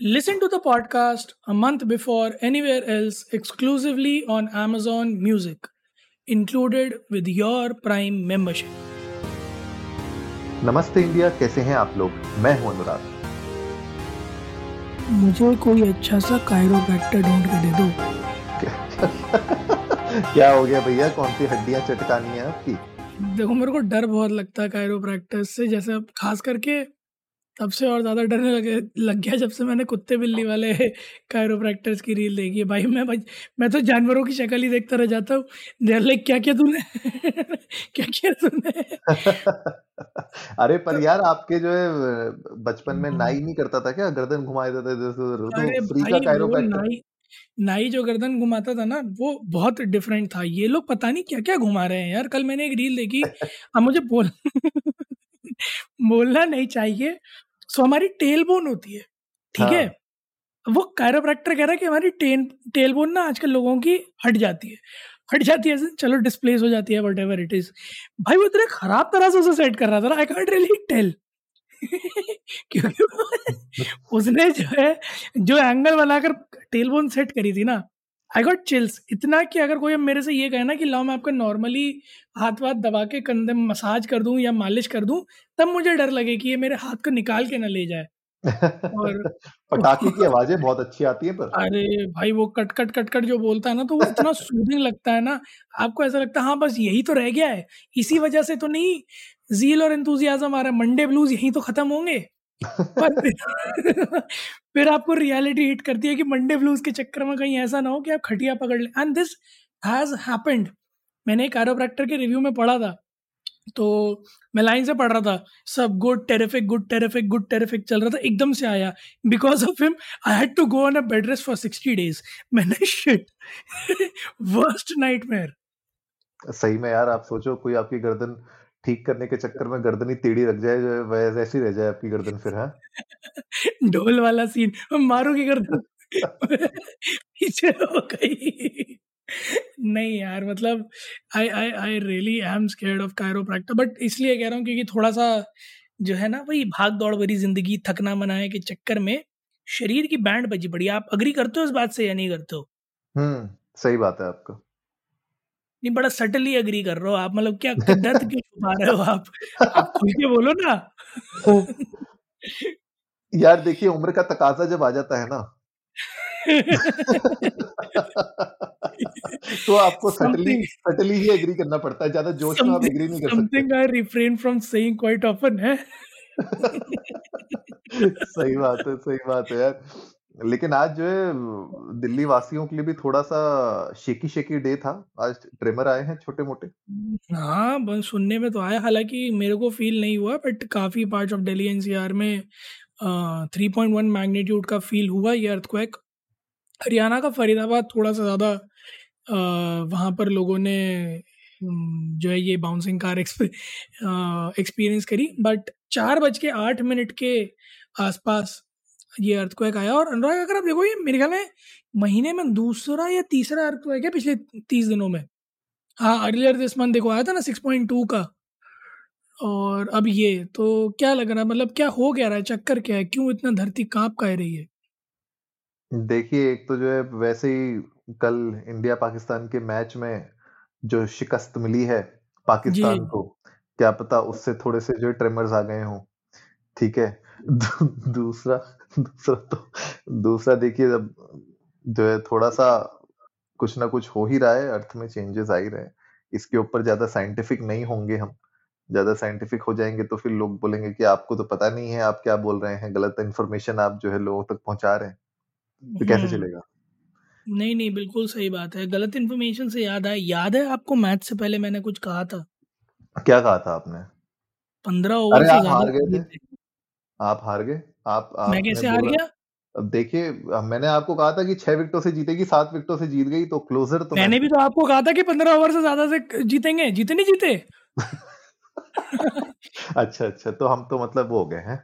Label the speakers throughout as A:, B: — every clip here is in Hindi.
A: Listen to the podcast a month before anywhere else exclusively on Amazon Music, included with your Prime membership.
B: नमस्ते इंडिया कैसे हैं आप लोग मैं हूँ अनुराग
A: मुझे कोई अच्छा सा कायरोप्रैक्टर ढूंढ के दे दो
B: क्या हो गया भैया कौन सी हड्डियाँ चटकानी है आपकी
A: देखो मेरे को डर बहुत लगता है कायरोप्रैक्टर से जैसे खास करके तब से और ज़्यादा डरने लगे लग गया जब से मैंने कुत्ते बिल्ली वाले कायरोप्रैक्टर्स की रील देखी है। भाई मैं भाई मैं तो जानवरों की शक्ल ही देखता रह जाता हूँ। देर लाइक क्या किया तूने? क्या किया तूने?
B: अरे पर यार आपके जो है बचपन में नाई नहीं करता था क्या? गर्दन घुमा देता था जैसे
A: अरे
B: तो फ्री का कायरोप्रैक्टर
A: नाई नाई जो गर्दन घुमाता था ना वो बहुत डिफरेंट था। ये लोग पता नहीं क्या क्या घुमा रहे हैं यार। कल मैंने एक रील देखी। अब मुझे बोल बोलना नहीं चाहिए। सो हमारी टेल बोन होती है ठीक है?
B: हाँ।
A: वो कायरोप्रैक्टर कह रहा है कि हमारी टेन टेल बोन ना आजकल लोगों की हट जाती है। हट जाती है चलो डिस्प्लेस हो जाती है वट एवर इट इज़ भाई वो इतने खराब तरह से उसे सेट कर रहा था ना आई कांट रियली टेल क्योंकि उसने जो है जो एंगल बनाकर टेल बोन सेट करी थी ना आई गॉट चिल्स इतना कि अगर कोई अब मेरे से ये कहे ना कि लाओ मैं आपका नॉर्मली हाथ वाथ दबा के कंधे मसाज कर दूँ या मालिश कर दूँ तब मुझे डर लगे कि ये मेरे हाथ को निकाल के ना ले जाए। और
B: पटाखे की आवाज़ें बहुत अच्छी आती है पर।
A: अरे भाई वो कट कट कट कट जो बोलता है ना तो वो इतना सूदिंग लगता है ना आपको ऐसा लगता है हाँ बस यही तो रह गया है। इसी वजह से तो नहीं जील और एंथुजियाज्म आ रहा है। मंडे ब्लूज यहीं तो खत्म होंगे। पर फिर आपको रियलिटी हिट करती है कि मंडे ब्लूज के चक्कर में कहीं ऐसा ना हो कि आप खटिया पकड़ लें। एंड दिस हैज़ हैपेंड मैंने एक कारोप्रैक्टर के रिव्यू में पढ़ा था। तो मैं लाइन से पढ़ रहा था, सब good terrific good terrific good terrific चल रहा था, एकदम से आया। Because of him I had to go on a bed rest for sixty days मैंने शिट वर्स्ट नाइटमेयर
B: सही में यार, आप सोचो, कोई आपकी गर्दन ठीक करने के चक्कर में गर्दन ही टेढ़ी रख जाए ऐसी रह जाए आपकी गर्दन फिर हाँ?
A: ढोल वाला सीन मारो की गर्दन? पीछे हो गई। नहीं यार मतलब I I I really I am scared of chiropractor but इसलिए कह रहा हूँ क्योंकि थोड़ा सा जो है ना वही भाग दौड़ भरी ज़िंदगी थकना मनाए के चक्कर में शरीर की बैंड बजी पड़ी। आप अग्री करते हो इस बात से या नहीं करते हो?
B: हम्म सही बात है आपका।
A: नहीं बड़ा सटली अग्री कर रहे हो आप। मतलब क्या दर्द क्यों छुपा रहे हो आप? आप खुल के बोलो ना।
B: यार देखिए उम्र का तकाजा जब आ जाता है ना। तो आपको सटली सटली ही एग्री करना पड़ता है ज़्यादा जोश में आप एग्री नहीं कर सकते।
A: Something I refrain from saying quite often है।
B: सही बात है सही बात है यार। लेकिन आज जो है दिल्ली वासियों के लिए भी थोड़ा सा शेकी शेकी डे था। आज ट्रेमर आए हैं छोटे मोटे
A: हाँ बस सुनने में तो आया। हालाँकि मेरे को फील नहीं हुआ बट काफ़ी पार्ट्स ऑफ़ दिल्ली एनसीआर में थ्री पॉइंट वन मैग्नीट्यूड का फील हुआ ये अर्थक्वेक हरियाणा का फरीदाबाद थोड़ा सा ज़्यादा वहाँ पर लोगों ने जो है ये बाउंसिंग कार एक्सपीरियंस करी। बट चार बज के आठ मिनट के आसपास ये अर्थक्वेक आया और अनुराग अगर आप देखो ये मेरे ख्याल में महीने में दूसरा या तीसरा अर्थक्वेक है पिछले तीस दिनों में। हाँ अर्लियर दिस मंथ देखो आया था ना सिक्स पॉइंट टू का। और अब ये तो क्या लग रहा है मतलब क्या हो क्या रहा है चक्कर क्या है क्यों इतना धरती काँप का रही है?
B: देखिए एक तो जो है वैसे ही कल इंडिया पाकिस्तान के मैच में जो शिकस्त मिली है पाकिस्तान को क्या पता उससे थोड़े से जो ट्रेमर्स आ गए हों ठीक है? दूसरा दूसरा तो दूसरा देखिए जब जो है थोड़ा सा कुछ ना कुछ हो ही रहा है अर्थ में चेंजेस आ ही रहे हैं। इसके ऊपर ज़्यादा साइंटिफिक नहीं होंगे हम। ज़्यादा साइंटिफिक हो जाएँगे तो फिर लोग बोलेंगे कि आपको तो पता नहीं है आप क्या बोल रहे हैं? गलत इन्फॉर्मेशन आप जो है लोगों तक पहुँचा रहे हैं। तो कैसे
A: हम्म,
B: चलेगा?
A: नहीं नहीं बिल्कुल सही बात है। गलत इन्फॉर्मेशन से याद आया याद है आपको मैच से पहले मैंने कुछ कहा था?
B: क्या कहा था आपने?
A: पंद्रह ओवर से
B: हार गए थे। आप हार गए? आप
A: आप
B: मैं
A: कैसे हार गया?
B: अब देखिए मैंने आपको कहा था कि छह विकेटों से जीतेगी सात विकेटों से जीत गई तो क्लोजर तो
A: मैंने भी तो आपको कहा था कि पंद्रह ओवर से ज़्यादा से जीतेंगे जीते नहीं जीते?
B: अच्छा अच्छा तो हम तो मतलब वो हो गए हैं।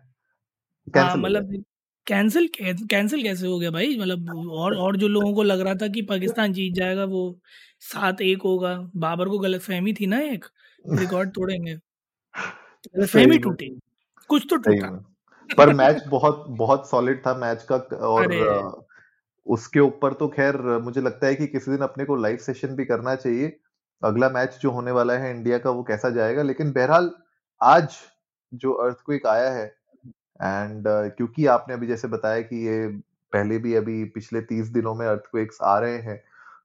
A: हाँ
B: कैंसिल
A: मतलब कैंसिल कैंसिल कैसे हो गया भाई? मतलब और और जो लोगों को लग रहा था कि पाकिस्तान जीत जाएगा वो सात एक होगा। बाबर को गलत फहमी थी ना एक रिकॉर्ड तोड़ेंगे। गलत फहमी टूटी कुछ तो टूटा।
B: पर मैच बहुत बहुत सॉलिड था मैच का और उसके ऊपर तो खैर मुझे लगता है कि किसी दिन अपने को लाइव सेशन भी करना चाहिए। अगला मैच जो होने वाला है इंडिया का वो कैसा जाएगा? लेकिन बहरहाल आज जो अर्थक्वेक आया है एंड uh, क्योंकि आपने अभी जैसे बताया कि ये पहले भी अभी पिछले तीस दिनों में अर्थक्वेक्स आ रहे हैं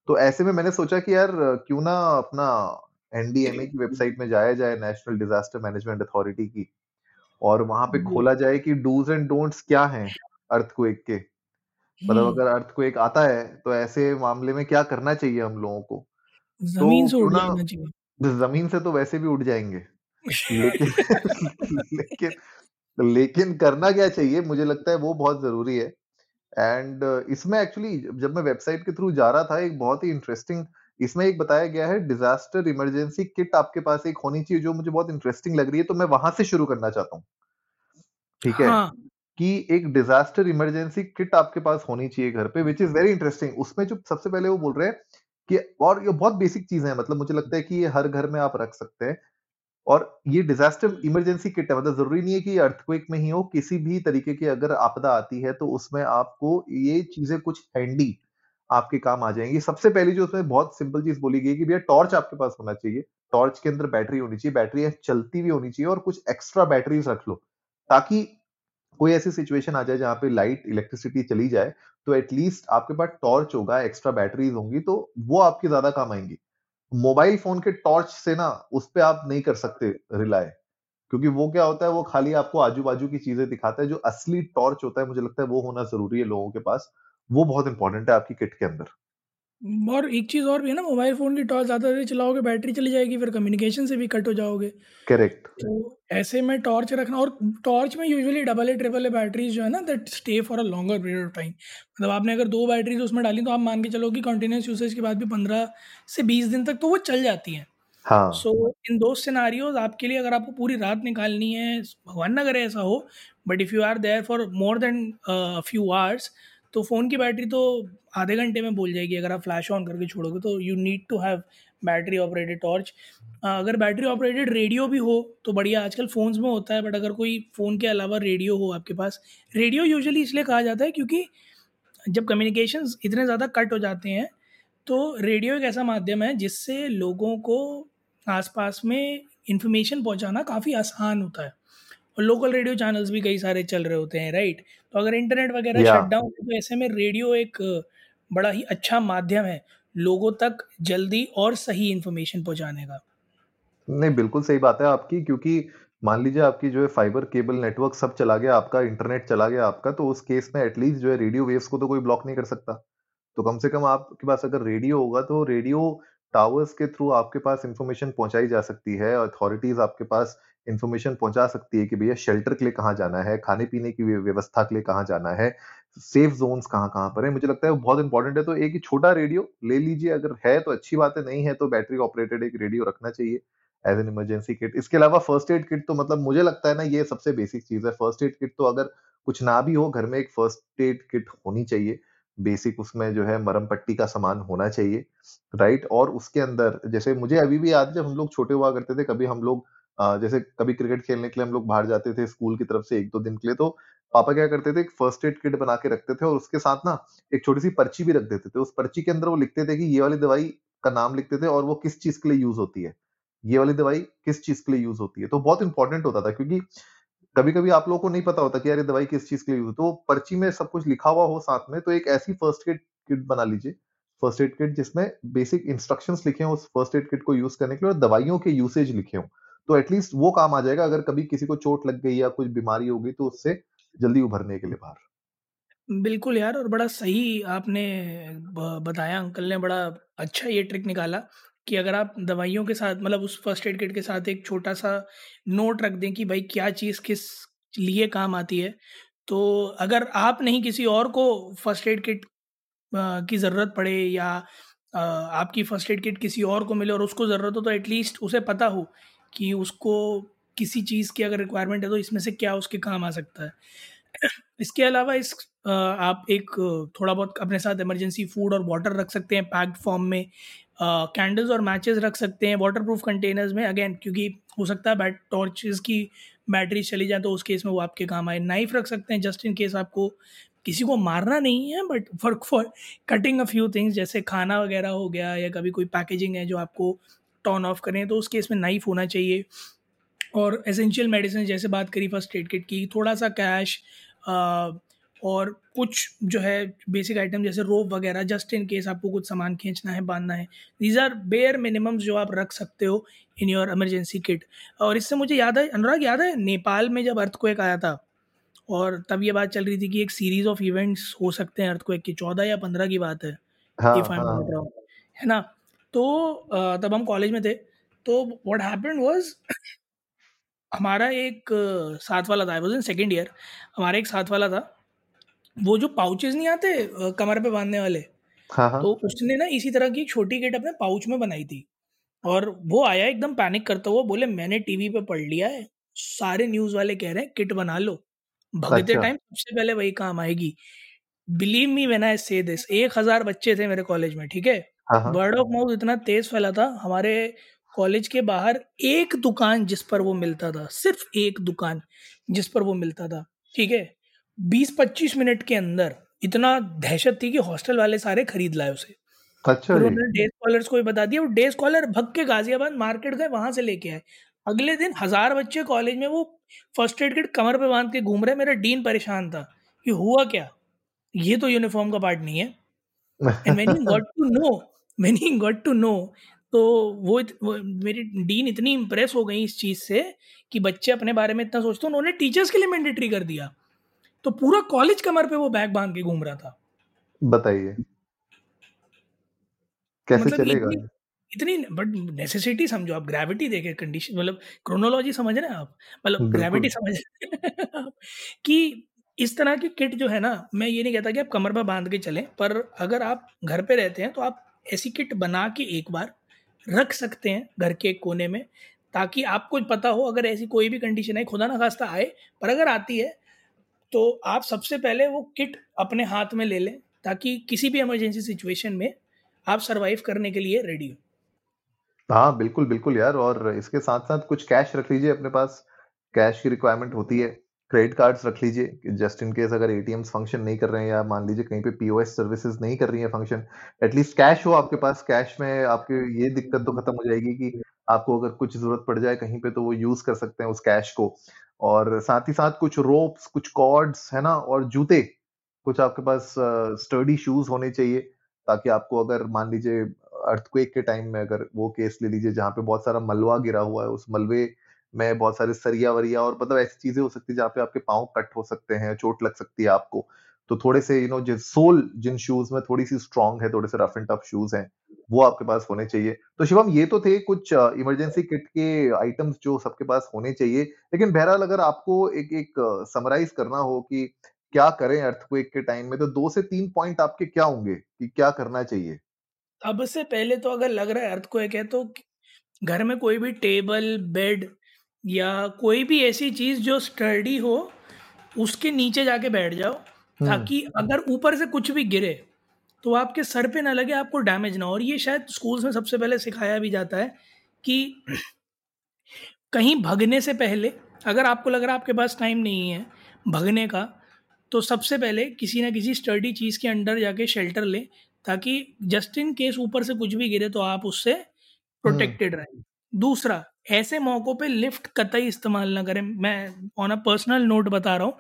B: तो ऐसे में मैंने सोचा कि यार क्यों ना अपना एनडीएमए की वेबसाइट में जाया जाए नेशनल डिजास्टर मैनेजमेंट अथॉरिटी की। और वहाँ पे खोला जाए कि डूज एंड डोंट्स क्या हैं अर्थक्वेक के? मतलब अगर अर्थक्वेक आता है तो ऐसे मामले में क्या करना चाहिए हम लोगों को? तो
A: ज़मीन से
B: क्यों
A: उठ
B: ना
A: जाना चाहिए।
B: ज़मीन से तो वैसे भी उठ जाएँगे। लेकिन लेकिन लेकिन करना क्या चाहिए? मुझे लगता है वो बहुत ज़रूरी है। एंड इसमें एक्चुअली जब मैं वेबसाइट के थ्रू जा रहा था एक बहुत ही इंटरेस्टिंग इसमें एक बताया गया है डिजास्टर इमरजेंसी किट आपके पास एक होनी चाहिए जो मुझे बहुत इंटरेस्टिंग लग रही है तो मैं वहाँ से शुरू करना चाहता हूँ। ठीक है?
A: हाँ।
B: कि एक डिजास्टर इमरजेंसी किट आपके पास होनी चाहिए घर पे विच इज़ वेरी इंटरेस्टिंग उसमें जो सबसे पहले वो बोल रहे हैं कि और ये बहुत बेसिक चीज़ें हैं मतलब मुझे लगता है कि ये हर घर में आप रख सकते हैं। और ये डिजास्टर इमरजेंसी किट है मतलब ज़रूरी नहीं है कि अर्थक्वेक में ही हो किसी भी तरीके की अगर आपदा आती है तो उसमें आपको ये चीज़ें कुछ हैंडी आपके काम आ जाएँगी। सबसे पहली जो उसमें बहुत सिंपल चीज़ बोली गई कि भैया टॉर्च आपके पास होना चाहिए। टॉर्च के अंदर बैटरी होनी चाहिए बैटरी चलती भी होनी चाहिए और कुछ एक्स्ट्रा बैटरीज रख लो, ताकि कोई ऐसी सिचुएशन आ जाए जहाँ पे लाइट इलेक्ट्रिसिटी चली जाए तो एटलीस्ट आपके पास टॉर्च होगा एक्स्ट्रा बैटरीज होंगी तो वो आपकी ज़्यादा काम आएँगी। मोबाइल फ़ोन के टॉर्च से ना उस पर आप नहीं कर सकते रिलाय क्योंकि वो क्या होता है, वो खाली आपको आजू बाजू की चीज़ें दिखाता है, जो असली टॉर्च होता है, मुझे लगता है वो होना ज़रूरी है लोगों के पास। वो बहुत इंपॉर्टेंट है आपकी किट के अंदर।
A: और एक चीज़ और भी है ना मोबाइल फ़ोन की टॉर्च ज़्यादा देर चलाओगे बैटरी चली जाएगी फिर कम्युनिकेशन से भी कट हो जाओगे।
B: करेक्ट
A: तो ऐसे में टॉर्च रखना और टॉर्च में usually double A triple A batteries जो है ना that stay for a longer period of time मतलब आपने अगर दो बैटरीज उसमें डाली तो आप मान के चलो कि कंटिन्यूस यूसेज के बाद भी पंद्रह से बीस दिन तक तो वो चल जाती हैं।
B: हाँ।
A: सो इन दो सिनारियोज आपके लिए अगर आपको पूरी रात निकालनी है भगवान ना करे ऐसा हो but if you are there for more than few hours तो फ़ोन की बैटरी तो आधे घंटे में बोल जाएगी, अगर आप फ्लैश ऑन करके छोड़ोगे तो you need to have battery operated torch अगर बैटरी ऑपरेटेड रेडियो भी हो तो बढ़िया, आजकल फ़ोन्स में होता है बट अगर कोई फ़ोन के अलावा रेडियो हो आपके पास रेडियो यूजुअली इसलिए कहा जाता है क्योंकि जब कम्युनिकेशन इतने ज़्यादा कट हो जाते हैं तो रेडियो एक ऐसा माध्यम है जिससे लोगों को आसपास में इंफॉर्मेशन पहुंचाना काफ़ी आसान होता है। और लोकल रेडियो चैनल्स भी कई सारे चल रहे होते हैं राइट तो अगर इंटरनेट वगैरह शट डाउन तो ऐसे में रेडियो एक बड़ा ही अच्छा माध्यम है लोगों तक जल्दी और सही इन्फॉर्मेशन पहुँचाने का।
B: नहीं बिल्कुल सही बात है आपकी क्योंकि मान लीजिए आपकी जो है फाइबर केबल नेटवर्क सब चला गया आपका इंटरनेट चला गया आपका तो उस केस में एटलीस्ट जो है रेडियो वेव्स को तो कोई ब्लॉक नहीं कर सकता। तो कम से कम आपके पास अगर रेडियो होगा तो रेडियो टावर्स के थ्रू आपके पास इंफॉर्मेशन पहुंचाई जा सकती है अथॉरिटीज आपके पास इंफॉर्मेशन पहुँचा सकती है कि भैया शेल्टर के लिए कहाँ जाना है खाने पीने की व्यवस्था के लिए कहाँ जाना है सेफ़ जोन्स कहाँ कहाँ पर है? मुझे लगता है बहुत इंपॉर्टेंट है तो एक ही छोटा रेडियो ले लीजिए, अगर है तो अच्छी बात है, नहीं है तो बैटरी ऑपरेटेड एक रेडियो रखना चाहिए एज एन इमरजेंसी किट इसके अलावा फ़र्स्ट एड किट तो मतलब मुझे लगता है ना ये सबसे बेसिक चीज़ है। फ़र्स्ट एड किट तो अगर कुछ ना भी हो, घर में एक फ़र्स्ट एड किट होनी चाहिए। बेसिक उसमें जो है मरम पट्टी का सामान होना चाहिए राइट और उसके अंदर, जैसे मुझे अभी भी याद है जब हम लोग छोटे हुआ करते थे, कभी हम लोग जैसे कभी क्रिकेट खेलने के लिए हम लोग बाहर जाते थे स्कूल की तरफ़ से एक दो दिन के लिए तो पापा क्या करते थे, एक फ़र्स्ट एड किट बना के रखते थे और उसके साथ ना एक छोटी सी पर्ची भी रख देते थे। उस पर्ची के अंदर वो लिखते थे कि ये वाली दवाई का नाम लिखते थे और वो किस चीज़ के लिए यूज़ होती है। ये वाली दवाई किस चीज़ के लिए यूज़ होती है। तो बहुत इंपॉर्टेंट होता था क्योंकि कभी कभी आप लोगों को नहीं पता होता कि यार ये दवाई किस चीज़ के लिए यूज़ तो पर्ची में सब कुछ लिखा हुआ हो साथ में तो एक ऐसी फ़र्स्ट एड किट बना लीजिए। फ़र्स्ट एड किट जिसमें बेसिक इंस्ट्रक्शंस लिखे हो उस फ़र्स्ट एड किट को यूज़ करने के लिए और दवाइयों के यूसेज लिखे हो। तो एटलीस्ट वो काम आ जाएगा, अगर कभी किसी को चोट लग गई या कुछ बीमारी हो गई तो उससे जल्दी उभरने के लिए बाहर।
A: बिल्कुल यार, और बड़ा सही आपने बताया, अंकल ने बड़ा अच्छा ये ट्रिक निकाला कि अगर आप दवाइयों के साथ मतलब उस फ़र्स्ट एड किट के साथ एक छोटा सा नोट रख दें कि भाई क्या चीज़ किस लिए काम आती है तो अगर आप नहीं किसी और को फ़र्स्ट एड किट की ज़रूरत पड़े या आपकी फ़र्स्ट एड किट किसी और को मिले और उसको ज़रूरत हो तो एटलीस्ट उसे पता हो कि उसको किसी चीज़ की अगर रिक्वायरमेंट है तो इसमें से क्या उसके काम आ सकता है। इसके अलावा इस आप एक थोड़ा बहुत अपने साथ इमरजेंसी फ़ूड और वाटर रख सकते हैं पैक्ड फॉर्म में। कैंडल्स और मैचेस रख सकते हैं वाटर प्रूफ कंटेनर्स में अगेन क्योंकि हो सकता है बैट टॉर्चेस की बैटरी चली जाए तो उस केस में वो आपके काम आए। नाइफ रख सकते हैं जस्ट इन केस आपको किसी को मारना नहीं है but for for cutting a few things जैसे खाना वगैरह हो गया या कभी कोई पैकेजिंग है जो आपको टर्न ऑफ़ करें तो उस केस में नाइफ होना चाहिए। और एसेंशियल मेडिसिन जैसे बात करी फ़र्स्ट एड किट की थोड़ा सा कैश और कुछ जो है बेसिक आइटम जैसे रोप वगैरह जस्ट इन केस आपको कुछ सामान खींचना है बांधना है। दीज आर बेयर मिनिमम्स जो आप रख सकते हो इन योर इमरजेंसी किट और इससे मुझे याद है अनुराग याद है नेपाल में जब अर्थ आया था और तब ये बात चल रही थी कि एक सीरीज़ ऑफ़ इवेंट्स हो सकते हैं अर्थ की चौदह या पंद्रह की बात है हाँ, हाँ. है ना? तो तब हम कॉलेज में थे। तो व्हाट हैपेंड वाज हमारा एक साथ वाला था वाज इन सेकेंड ईयर हमारा एक साथ वाला था। वो जो पाउचेस नहीं आते कमर पे बांधने वाले हाँ, हाँ. तो उसने ना इसी तरह की छोटी किट अपने पाउच में बनाई थी। और वो आया एकदम पैनिक करता हुआ बोले मैंने टीवी पे पढ़ लिया है सारे न्यूज़ वाले कह रहे हैं किट बना लो। भगते टाइम अच्छा। सबसे पहले वही काम आएगी। बिलीव मी वेन आई से दिस एक हज़ार बच्चे थे मेरे कॉलेज में ठीक है? वर्ड ऑफ़ माउथ इतना तेज फैला था हमारे कॉलेज के बाहर एक दुकान जिस पर वो मिलता था सिर्फ़ एक दुकान जिस पर वो मिलता था ठीक है? बीस पच्चीस मिनट के अंदर इतना दहशत थी कि हॉस्टल वाले सारे खरीद लाए उसे। अच्छा उन्होंने डे स्कॉलर्स को भी बता दिया वो डे स्कॉलर भग के गाजियाबाद मार्केट गए वहाँ से लेके आए। अगले दिन हज़ार बच्चे कॉलेज में वो फ़र्स्ट एड किट कमर पे बाँध के घूम रहे मेरा डीन परेशान था कि हुआ क्या? ये तो यूनिफॉर्म का पार्ट नहीं है। And when he got to know when he got to know. तो वो, वो मेरी डीन इतनी इम्प्रेस हो गई इस चीज़ से कि बच्चे अपने बारे में इतना सोचते उन्होंने टीचर्स के लिए मैंडेटरी कर दिया। तो पूरा कॉलेज कमर पे वो बैग बाँध के घूम रहा था।
B: बताइए। कैसे मतलब चलेगा?
A: इतनी बट नेसेसिटी समझो आप ग्रेविटी देखे कंडीशन मतलब क्रोनोलॉजी समझ रहे हैं आप? मतलब ग्रेविटी समझ रहे कि इस तरह की किट जो है ना मैं ये नहीं कहता कि आप कमर पर बाँध के चलें पर अगर आप घर पे रहते हैं तो आप ऐसी किट बना के एक बार रख सकते हैं घर के कोने में, ताकि आपको पता हो अगर ऐसी कोई भी कंडीशन है, खुदा ना खास्ता आए, पर अगर आती है तो आप सबसे पहले वो किट अपने हाथ में ले लें, ताकि किसी भी इमरजेंसी सिचुएशन में आप सरवाइव करने के लिए रेडी हो।
B: हाँ बिल्कुल बिल्कुल यार, और इसके साथ साथ कुछ कैश रख लीजिए अपने पास। कैश की रिक्वायरमेंट होती है। क्रेडिट कार्ड्स रख लीजिए जस्ट इन केस अगर एटीएम्स फ़ंक्शन नहीं कर रहे हैं या मान लीजिए कहीं पे पीओएस सर्विसेज़ नहीं कर रही है फ़ंक्शन एटलीस्ट कैश हो आपके पास कैश में आपकी ये दिक्कत तो खत्म हो जाएगी कि आपको अगर कुछ ज़रूरत पड़ जाए कहीं पे तो वो यूज़ कर सकते हैं उस कैश को। और साथ ही साथ कुछ रोप्स कुछ कॉर्ड्स है ना, और जूते, कुछ आपके पास स्टडी शूज़ होने चाहिए, ताकि आपको अगर मान लीजिए, अर्थक्वेक के टाइम में अगर वो केस ले लीजिए जहाँ पे बहुत सारा मलबा गिरा हुआ है, उस मलबे में बहुत सारे सरिया वरिया और मतलब ऐसी चीज़ें हो सकती है जहाँ पे आपके पाँव कट हो सकते हैं, चोट लग सकती है आपको। तो थोड़े से यू नो जिन सोल, जिन शूज़ में थोड़ी सी स्ट्रांग है, थोड़े से रफ एंड टफ शूज़ हैं, वो आपके पास होने चाहिए। तो शिवम, ये तो थे कुछ इमरजेंसी किट के आइटम्स जो सबके पास होने चाहिए। लेकिन बहरहाल अगर आपको एक एक समराइज करना हो कि क्या करें अर्थक्वेक के टाइम में तो दो से तीन पॉइंट आपके क्या होंगे कि क्या करना चाहिए?
A: अब से पहले तो अगर लग रहा है अर्थक्वेक है तो घर में कोई भी टेबल बेड या कोई भी ऐसी चीज़ जो स्टडी हो उसके नीचे जाके बैठ जाओ हम्म। ताकि अगर ऊपर से कुछ भी गिरे तो आपके सर पे ना लगे आपको डैमेज ना हो और ये शायद स्कूल्स में सबसे पहले सिखाया भी जाता है कि कहीं भगने से पहले अगर आपको लग रहा है आपके पास टाइम नहीं है भगने का तो सबसे पहले किसी ना किसी स्टडी चीज़ के अंडर जाके शेल्टर लें ताकि जस्ट इन केस ऊपर से कुछ भी गिरे तो आप उससे प्रोटेक्टेड हम्म। रहें दूसरा, ऐसे मौक़ों पे लिफ्ट कतई इस्तेमाल ना करें। मैं ऑन अ पर्सनल नोट बता रहा हूँ,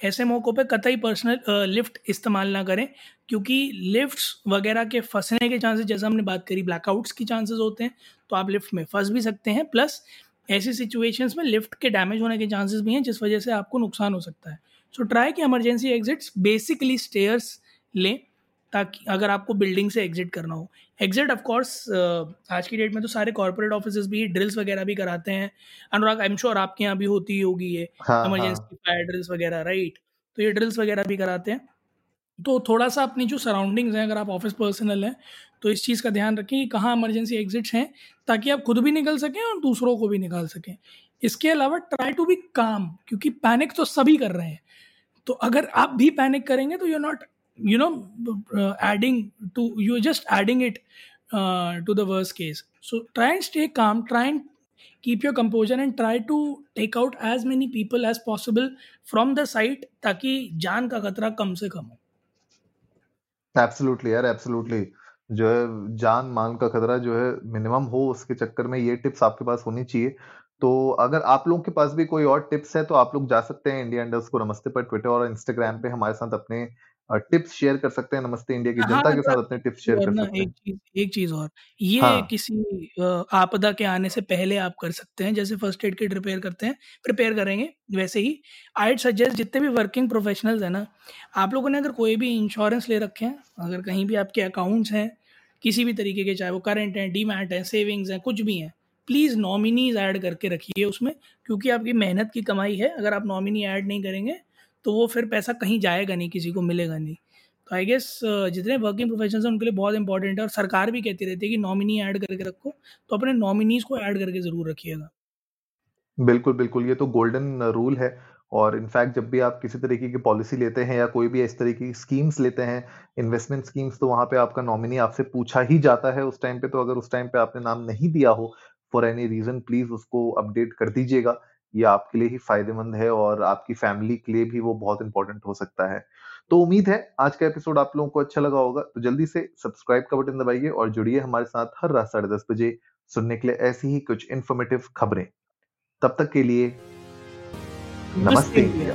A: ऐसे मौक़ों पे कतई पर्सनल लिफ्ट इस्तेमाल ना करें, क्योंकि लिफ्ट्स वगैरह के फंसने के चांसेस जैसे हमने बात करी ब्लैकआउट्स की चांसेस होते हैं तो आप लिफ्ट में फंस भी सकते हैं प्लस ऐसी सिचुएशंस में लिफ्ट के डैमेज होने के चांसेस भी हैं, जिस वजह से आपको नुकसान हो सकता है। सो ट्राई कि इमरजेंसी एग्जिट्स बेसिकली स्टेयर्स लें ताकि अगर आपको बिल्डिंग से एग्जिट करना हो। एग्जिट ऑफ़ कोर्स आज की डेट में तो सारे कॉर्पोरेट ऑफ़िस भी ड्रिल्स वगैरह भी कराते हैं। अनुराग आई एम श्योर आपके यहाँ भी होती होगी ये इमरजेंसी फायर ड्रिल्स वगैरह राइट तो ये ड्रिल्स वगैरह भी कराते हैं। तो थोड़ा सा अपनी जो सराउंडिंग्स हैं अगर आप ऑफ़िस पर्सनल हैं तो इस चीज़ का ध्यान रखें कि कहाँ इमरजेंसी एग्जिट्स हैं ताकि आप खुद भी निकल सकें और दूसरों को भी निकाल सकें। इसके अलावा ट्राई टू बी काम क्योंकि पैनिक तो सभी कर रहे हैं। तो अगर आप भी पैनिक करेंगे तो you not you know uh, adding to you're just adding it uh, to the worst case. So try and stay calm, try and keep your composure and try to take out as many people as possible from the site ताकि जान का खतरा कम से कम हो
B: एब्सोल्युटली यार एब्सोल्युटली जो है जान मान का खतरा जो है मिनिमम हो उसके चक्कर में ये टिप्स आपके पास होनी चाहिए तो अगर आप लोगों के पास भी कोई और टिप्स है तो आप लोग जा सकते हैं इंडिया इंडस्ट को नमस्ते पर ट्विटर और इंस्टाग्राम पे हमारे साथ अपने टिप्स शेयर कर सकते हैं नमस्ते इंडिया की
A: हाँ,
B: जनता के साथ अपने टिप्स शेयर कर सकते
A: एक चीज़ एक चीज़ और ये
B: हाँ।
A: किसी आपदा के आने से पहले आप कर सकते हैं जैसे फ़र्स्ट एड किट रिपेयर करते हैं प्रिपेयर करेंगे वैसे ही। आई सजेस्ट जितने भी वर्किंग प्रोफेशनल्स हैं ना आप लोगों ने अगर कोई भी इंश्योरेंस ले रखे हैं अगर कहीं भी आपके अकाउंट्स हैं किसी भी तरीके के चाहे वो करंट हैं डीमैट हैं सेविंग्स हैं कुछ भी हैं प्लीज़ नॉमिनीज ऐड करके रखिए उसमें क्योंकि आपकी मेहनत की कमाई है अगर आप नॉमिनी ऐड नहीं करेंगे तो वो फिर पैसा कहीं जाएगा नहीं किसी को मिलेगा नहीं तो आई गेस जितने वर्किंग प्रोफेशन हैं उनके लिए बहुत इंपॉर्टेंट है और सरकार भी कहती रहती है कि नॉमिनी ऐड करके रखो तो अपने नॉमिनीज़ को ऐड करके ज़रूर रखिएगा
B: बिल्कुल, बिल्कुल, ये तो गोल्डन रूल है और इनफैक्ट जब भी आप किसी तरीके की पॉलिसी लेते हैं या कोई भी इस तरीके की स्कीम्स लेते हैं, इन्वेस्टमेंट स्कीम्स तो वहाँ पे आपका नॉमिनी आपसे पूछा ही जाता है उस टाइम पे, तो अगर उस टाइम पे आपने नाम नहीं दिया हो फॉर एनी रीज़न प्लीज़ उसको अपडेट कर दीजिएगा। ये आपके लिए ही फ़ायदेमंद है और आपकी फैमिली के लिए भी वो बहुत इंपॉर्टेंट हो सकता है। तो उम्मीद है आज का एपिसोड आप लोगों को अच्छा लगा होगा, तो जल्दी से सब्सक्राइब का बटन दबाइए और जुड़िए हमारे साथ हर रात साढ़े 10 बजे सुनने के लिए ऐसी ही कुछ इन्फॉर्मेटिव खबरें। तब तक के लिए
A: नमस्ते
B: इंडिया